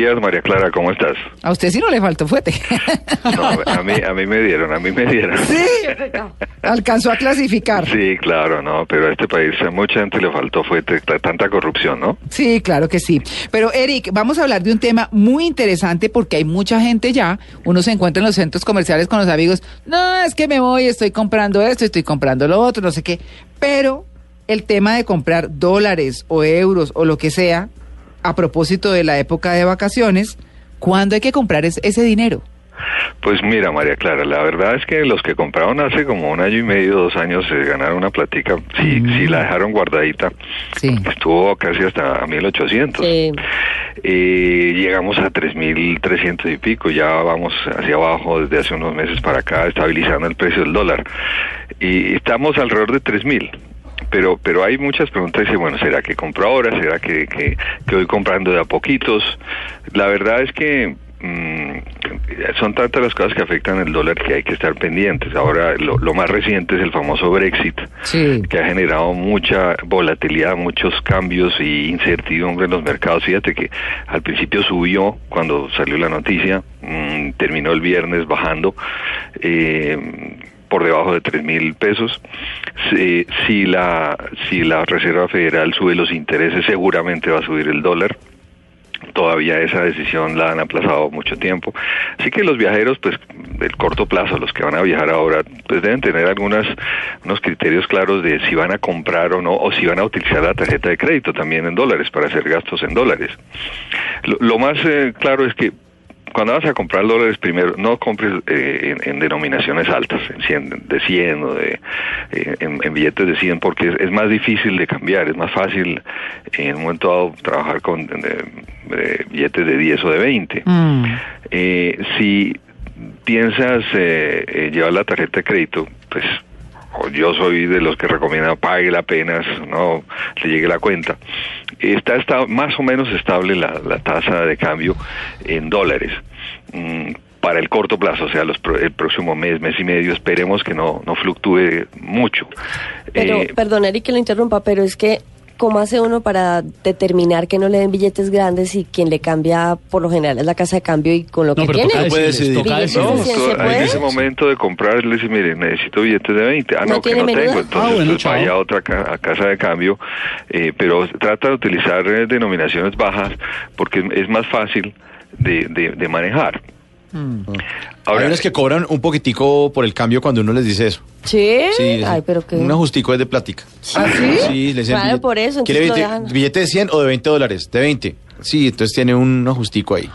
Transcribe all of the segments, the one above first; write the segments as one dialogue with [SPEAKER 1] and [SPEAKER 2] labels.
[SPEAKER 1] Días, María Clara, ¿cómo estás?
[SPEAKER 2] A usted sí no le faltó fuete.
[SPEAKER 1] No, a mí, a mí me dieron, a mí me dieron.
[SPEAKER 2] sí, alcanzó a clasificar.
[SPEAKER 1] Sí, claro, no, pero a este país a mucha gente le faltó fue t- t- tanta corrupción, ¿no?
[SPEAKER 2] Sí, claro que sí. Pero Eric, vamos a hablar de un tema muy interesante porque hay mucha gente ya, uno se encuentra en los centros comerciales con los amigos, no, es que me voy, estoy comprando esto, estoy comprando lo otro, no sé qué. Pero el tema de comprar dólares o euros o lo que sea, a propósito de la época de vacaciones, ¿cuándo hay que comprar es- ese dinero?
[SPEAKER 1] Pues mira, María Clara, la verdad es que los que compraron hace como un año y medio, dos años, se ganaron una platica, si, si la dejaron guardadita,
[SPEAKER 2] Sí.
[SPEAKER 1] estuvo casi hasta 1800.
[SPEAKER 3] Sí.
[SPEAKER 1] Y llegamos a 3.300 y pico, ya vamos hacia abajo desde hace unos meses para acá, estabilizando el precio del dólar. Y estamos alrededor de 3.000. Pero, pero hay muchas preguntas, dice, bueno, ¿será que compro ahora? ¿Será que, que, que voy comprando de a poquitos? La verdad es que mm, son tantas las cosas que afectan el dólar que hay que estar pendientes. Ahora, lo, lo más reciente es el famoso Brexit,
[SPEAKER 2] Sí.
[SPEAKER 1] que ha generado mucha volatilidad, muchos cambios y incertidumbre en los mercados. Fíjate que al principio subió cuando salió la noticia, mm, terminó el viernes bajando eh, por debajo de tres mil pesos. Si, la si la Reserva Federal sube los intereses, seguramente va a subir el dólar todavía esa decisión la han aplazado mucho tiempo. Así que los viajeros, pues, del corto plazo, los que van a viajar ahora, pues deben tener algunas, unos criterios claros de si van a comprar o no, o si van a utilizar la tarjeta de crédito también en dólares, para hacer gastos en dólares. Lo, lo más eh, claro es que cuando vas a comprar dólares, primero, no compres eh, en, en denominaciones altas, en 100, de 100 o de, eh, en, en billetes de 100, porque es, es más difícil de cambiar, es más fácil en un momento dado trabajar con eh, eh, billetes de 10 o de 20.
[SPEAKER 2] Mm.
[SPEAKER 1] Eh, si piensas eh, eh, llevar la tarjeta de crédito, pues yo soy de los que recomienda pague apenas no le llegue la cuenta. Está, está más o menos estable la, la tasa de cambio en dólares. Mm, para el corto plazo, o sea, los, el próximo mes, mes y medio, esperemos que no, no fluctúe mucho.
[SPEAKER 3] Pero,
[SPEAKER 1] Eh,
[SPEAKER 3] perdón, Eric, que lo interrumpa, pero es que, ¿cómo hace uno para determinar que no le den billetes grandes y quien le cambia, por lo general, es la casa de cambio y con lo
[SPEAKER 4] No,
[SPEAKER 3] que
[SPEAKER 4] pero
[SPEAKER 3] tiene?
[SPEAKER 5] puede decidir.
[SPEAKER 4] toca
[SPEAKER 3] Billetes
[SPEAKER 1] No,
[SPEAKER 3] de
[SPEAKER 4] decirles.
[SPEAKER 3] 100 se
[SPEAKER 1] to- en
[SPEAKER 3] puede?
[SPEAKER 1] ese momento de comprar, le dice, mire, necesito billetes de 20. Ah,
[SPEAKER 3] ¿No
[SPEAKER 1] no, que no
[SPEAKER 3] menudo?
[SPEAKER 1] tengo. Entonces,
[SPEAKER 5] Ah, bueno,
[SPEAKER 1] pues,
[SPEAKER 5] chao.
[SPEAKER 1] vaya a otra ca- a casa de cambio. Eh, pero trata de utilizar eh, denominaciones bajas porque es, es más fácil de, de, de manejar.
[SPEAKER 5] Hay unos que cobran un poquitico por el cambio cuando uno les dice eso.
[SPEAKER 3] ¿Sí?
[SPEAKER 5] Sí,
[SPEAKER 3] Ay, pero qué...
[SPEAKER 5] Un ajustico es de plática.
[SPEAKER 2] ¿Ah, sí?
[SPEAKER 5] Sí, le dicen
[SPEAKER 3] Claro,
[SPEAKER 5] billete-
[SPEAKER 3] por eso,
[SPEAKER 5] ¿Quiere billete, billete de 100 o de 20 dólares? De 20. Sí, entonces tiene un ajustico ahí.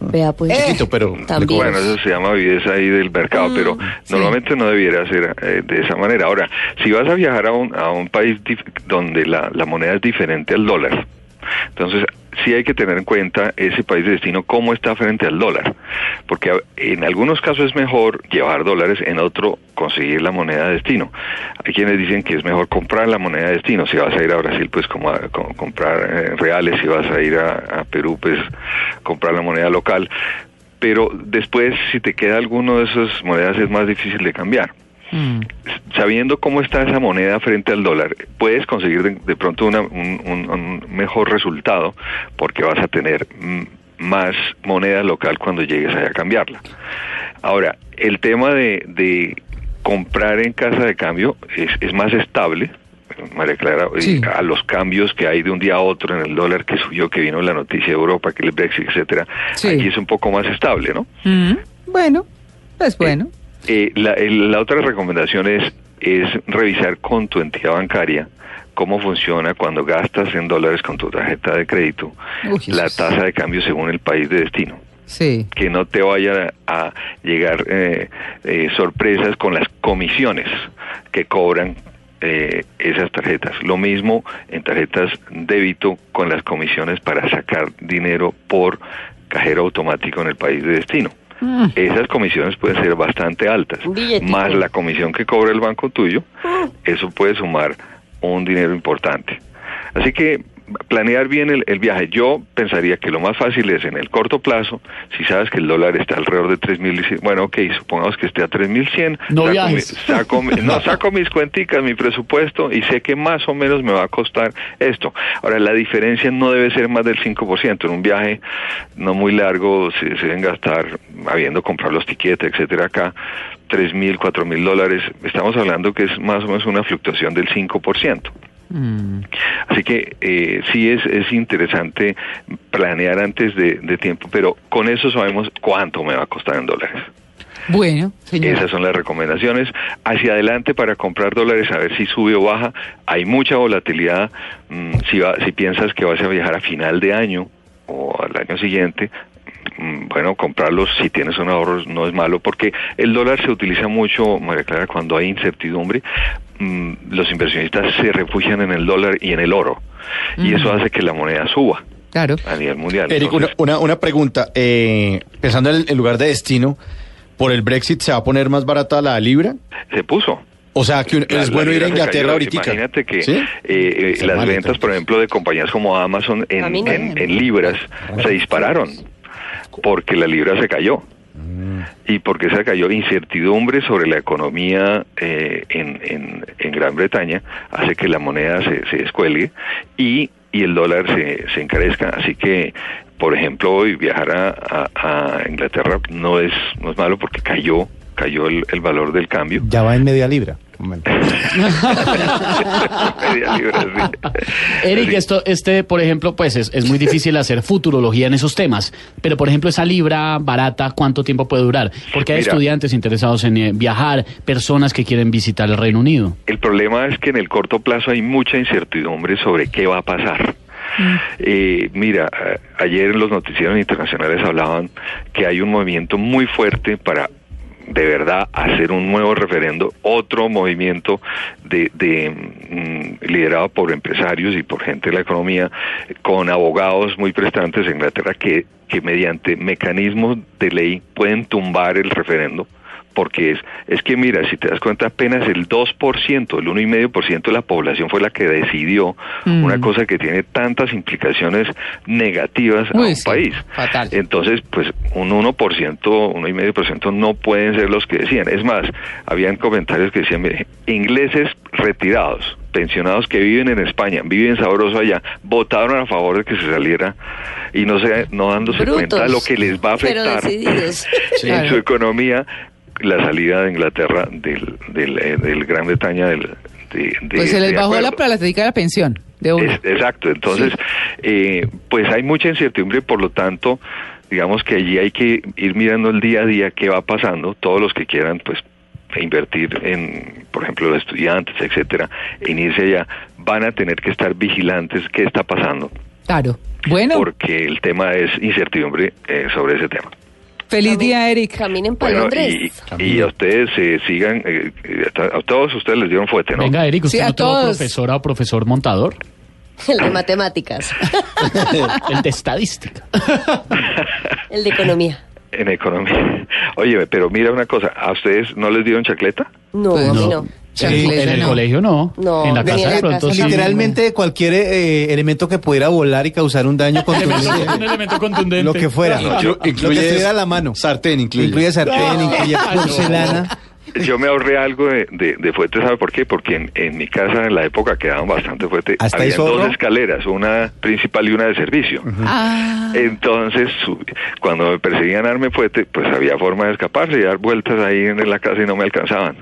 [SPEAKER 3] Vea, pues...
[SPEAKER 5] Chiquito, pero...
[SPEAKER 3] También.
[SPEAKER 1] Bueno, eso se llama avidez ahí del mercado,
[SPEAKER 3] Mm,
[SPEAKER 1] pero normalmente no debiera ser eh, de esa manera. Ahora, si vas a viajar a un, a un país dif- donde la, la moneda es diferente al dólar, entonces sí hay que tener en cuenta ese país de destino cómo está frente al dólar, porque en algunos casos es mejor llevar dólares, en otro conseguir la moneda de destino. Hay quienes dicen que es mejor comprar la moneda de destino, si vas a ir a Brasil pues como comprar eh, reales, si vas a ir a, a Perú pues comprar la moneda local, pero después si te queda alguno de esas monedas es más difícil de cambiar
[SPEAKER 2] Mm.
[SPEAKER 1] sabiendo cómo está esa moneda frente al dólar, puedes conseguir de, de pronto una- un, un- un mejor resultado porque vas a tener más moneda local cuando llegues allá a cambiarla. Ahora, el tema de, de comprar en casa de cambio es, es más estable. María Clara, eh,
[SPEAKER 2] Sí.
[SPEAKER 1] a los cambios que hay de un día a otro en el dólar que subió, que vino la noticia de Europa, que el Brexit, etcétera,
[SPEAKER 2] Sí.
[SPEAKER 1] aquí es un poco más estable, ¿no?
[SPEAKER 2] Mm. Bueno, pues bueno.
[SPEAKER 1] Eh, la, el- la otra recomendación es, es revisar con tu entidad bancaria cómo funciona cuando gastas en dólares con tu tarjeta de crédito
[SPEAKER 2] Uy,
[SPEAKER 1] la tasa de cambio según el país de destino.
[SPEAKER 2] Sí.
[SPEAKER 1] Que no te vaya a llegar eh, eh, sorpresas con las comisiones que cobran eh, esas tarjetas. Lo mismo en tarjetas débito con las comisiones para sacar dinero por cajero automático en el país de destino.
[SPEAKER 2] Mm.
[SPEAKER 1] Esas comisiones pueden ser bastante altas,
[SPEAKER 3] billetico.
[SPEAKER 1] más la comisión que cobra el banco tuyo, eso puede sumar un dinero importante. Así que planear bien el, el viaje. Yo pensaría que lo más fácil es en el corto plazo, si sabes que el dólar está alrededor de 3.100, bueno, ok, supongamos que esté a 3.100.
[SPEAKER 6] No
[SPEAKER 1] saco
[SPEAKER 6] viajes.
[SPEAKER 1] mi- saco, no, saco mis cuenticas, mi presupuesto y sé que más o menos me va a costar esto. Ahora, la diferencia no debe ser más del 5%. En un viaje no muy largo se, se deben gastar, habiendo comprado los tiquetes, etcétera, acá, tres mil, cuatro mil dólares. Estamos hablando que es más o menos una fluctuación del 5%. Así que eh, sí es, es interesante planear antes de, de tiempo, pero con eso sabemos cuánto me va a costar en dólares.
[SPEAKER 2] Bueno, señor.
[SPEAKER 1] Esas son las recomendaciones. Hacia adelante para comprar dólares, a ver si sube o baja. Hay mucha volatilidad. Mm, si, va- si piensas que vas a viajar a final de año o al año siguiente, mm, bueno, comprarlos si tienes un ahorro no es malo porque el dólar se utiliza mucho, María Clara, cuando hay incertidumbre. Mm, los inversionistas se refugian en el dólar y en el oro. Y eso hace que la moneda suba
[SPEAKER 2] Claro.
[SPEAKER 1] a nivel mundial.
[SPEAKER 5] Eric, una,
[SPEAKER 1] Entonces,
[SPEAKER 5] una, una pregunta. Eh, pensando en el, lugar de destino, ¿por el Brexit se va a poner más barata la libra?
[SPEAKER 1] se puso.
[SPEAKER 5] O sea, que un-
[SPEAKER 1] La-
[SPEAKER 5] es bueno ir a Inglaterra ahorita.
[SPEAKER 1] Imagínate que
[SPEAKER 5] ¿Sí?
[SPEAKER 1] eh, eh, las
[SPEAKER 5] mal,
[SPEAKER 1] ventas, por ejemplo, de compañías como Amazon en libras se dispararon porque la libra se cayó.
[SPEAKER 5] Mm.
[SPEAKER 1] Y porque se cayó incertidumbre sobre la economía eh, en, en, Gran Bretaña hace que la moneda se, se descuelgue y, y el dólar se, se encarezca. Así que, por ejemplo, hoy viajar a, a- a Inglaterra no es, no es malo porque cayó, cayó el, el valor del cambio.
[SPEAKER 7] Ya va en media libra.
[SPEAKER 6] Eric, esto, este, por ejemplo, pues es, es muy difícil hacer futurología en esos temas, pero por ejemplo, esa libra barata, ¿cuánto tiempo puede durar? Porque hay
[SPEAKER 1] Mira.
[SPEAKER 6] estudiantes interesados en eh, viajar, personas que quieren visitar el Reino Unido.
[SPEAKER 1] El problema es que en el corto plazo hay mucha incertidumbre sobre qué va a pasar. Eh, mira, ayer en los noticieros internacionales hablaban que hay un movimiento muy fuerte para de verdad hacer un nuevo referendo, otro movimiento de, de, mm, liderado por empresarios y por gente de la economía, con abogados muy prestantes en Inglaterra que, que mediante mecanismos de ley pueden tumbar el referendo porque es, es que mira, si te das cuenta, apenas el 2%, el 1,5% de la población fue la que decidió
[SPEAKER 2] Mm.
[SPEAKER 1] una cosa que tiene tantas implicaciones negativas a un
[SPEAKER 2] sí,
[SPEAKER 1] país.
[SPEAKER 2] fatal.
[SPEAKER 1] Entonces, pues un 1%, 1,5% no pueden ser los que decían. Es más, habían comentarios que decían, mire, ingleses retirados, pensionados que viven en España, viven sabroso allá, votaron a favor de que se saliera y no se, no dándose
[SPEAKER 3] Brutos,
[SPEAKER 1] cuenta de lo que les va a
[SPEAKER 3] pero
[SPEAKER 1] afectar
[SPEAKER 3] decididos.
[SPEAKER 1] en
[SPEAKER 2] Claro.
[SPEAKER 1] su economía la salida de Inglaterra del, del, eh, del Gran Bretaña del, de, de
[SPEAKER 2] Pues se les bajó la platica de la pensión de uno.
[SPEAKER 1] Es- exacto, entonces, eh, pues hay mucha incertidumbre, por lo tanto, digamos que allí hay que ir mirando el día a día qué va pasando, todos los que quieran, pues, invertir en, por ejemplo, los estudiantes, etcétera, en irse allá, van a tener que estar vigilantes qué está pasando,
[SPEAKER 2] Claro. Bueno,
[SPEAKER 1] porque el tema es incertidumbre eh, sobre ese tema.
[SPEAKER 2] Feliz día, Eric.
[SPEAKER 3] Caminen para
[SPEAKER 1] Bueno,
[SPEAKER 3] Londres.
[SPEAKER 1] y, y a ustedes se sigan, eh, eh, a todos ustedes les dieron fuerte, ¿no?
[SPEAKER 6] Venga, Eric, ¿usted
[SPEAKER 2] Sí, a
[SPEAKER 6] no tuvo
[SPEAKER 2] todos.
[SPEAKER 6] profesora o profesor montador?
[SPEAKER 3] El de matemáticas.
[SPEAKER 6] El de estadística.
[SPEAKER 3] El de economía.
[SPEAKER 1] En economía. Oye, pero mira una cosa, ¿a ustedes no les dieron chacleta?
[SPEAKER 3] No,
[SPEAKER 2] Pues
[SPEAKER 3] a mí
[SPEAKER 6] no.
[SPEAKER 3] No.
[SPEAKER 2] Chancleta,
[SPEAKER 6] en el
[SPEAKER 2] no.
[SPEAKER 6] colegio no.
[SPEAKER 3] No,
[SPEAKER 6] en la casa de pronto
[SPEAKER 3] casa
[SPEAKER 6] sí.
[SPEAKER 7] Literalmente cualquier eh, elemento que pudiera volar y causar un daño
[SPEAKER 6] Un
[SPEAKER 7] contundente.
[SPEAKER 6] elemento contundente.
[SPEAKER 7] lo que fuera.
[SPEAKER 5] Inclu-
[SPEAKER 7] lo que
[SPEAKER 5] incluye
[SPEAKER 7] a la mano.
[SPEAKER 5] Sartén, incluye.
[SPEAKER 7] Incluye sartén, incluye
[SPEAKER 6] no.
[SPEAKER 7] porcelana.
[SPEAKER 1] Yo me ahorré algo de, de, de fuerte, ¿sabe por qué? Porque en, en mi casa en la época quedaban bastante fuerte.
[SPEAKER 7] ¿Hasta
[SPEAKER 1] Había dos escaleras, una principal y una de servicio.
[SPEAKER 2] Ah,
[SPEAKER 1] Entonces, cuando me perseguían darme fuerte, pues había forma de escaparse y dar vueltas ahí en la casa y no me alcanzaban.